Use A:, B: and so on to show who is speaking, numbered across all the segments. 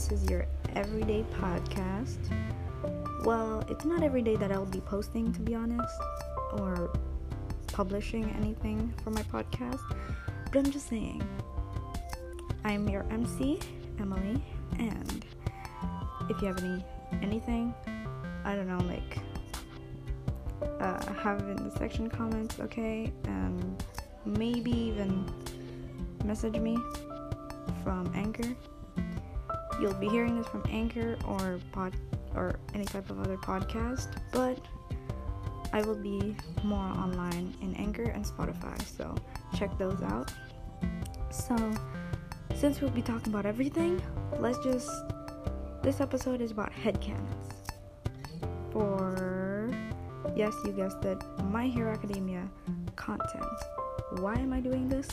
A: this is your everyday podcast. Well, it's not every day that I'll be posting, to be honest, or publishing anything for my podcast, but I'm just saying. I'm your MC, Emily, and if you have any anything, I don't know, like uh, have it in the section comments, okay? And maybe even message me from Anchor. You'll be hearing this from Anchor or pod or any type of other podcast, but I will be more online in Anchor and Spotify, so check those out. So, since we'll be talking about everything, let's just this episode is about headcanons. For yes, you guessed it, My Hero Academia content. Why am I doing this?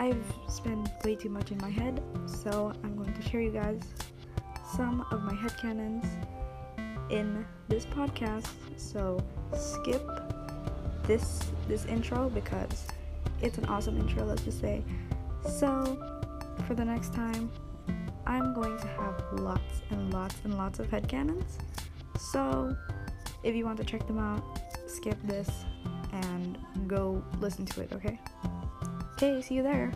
A: I've spent way too much in my head, so I'm going to share you guys some of my headcanons in this podcast. So skip this this intro because it's an awesome intro, let's just say. So for the next time, I'm going to have lots and lots and lots of headcanons. So if you want to check them out, skip this and go listen to it, okay? Okay, see you there.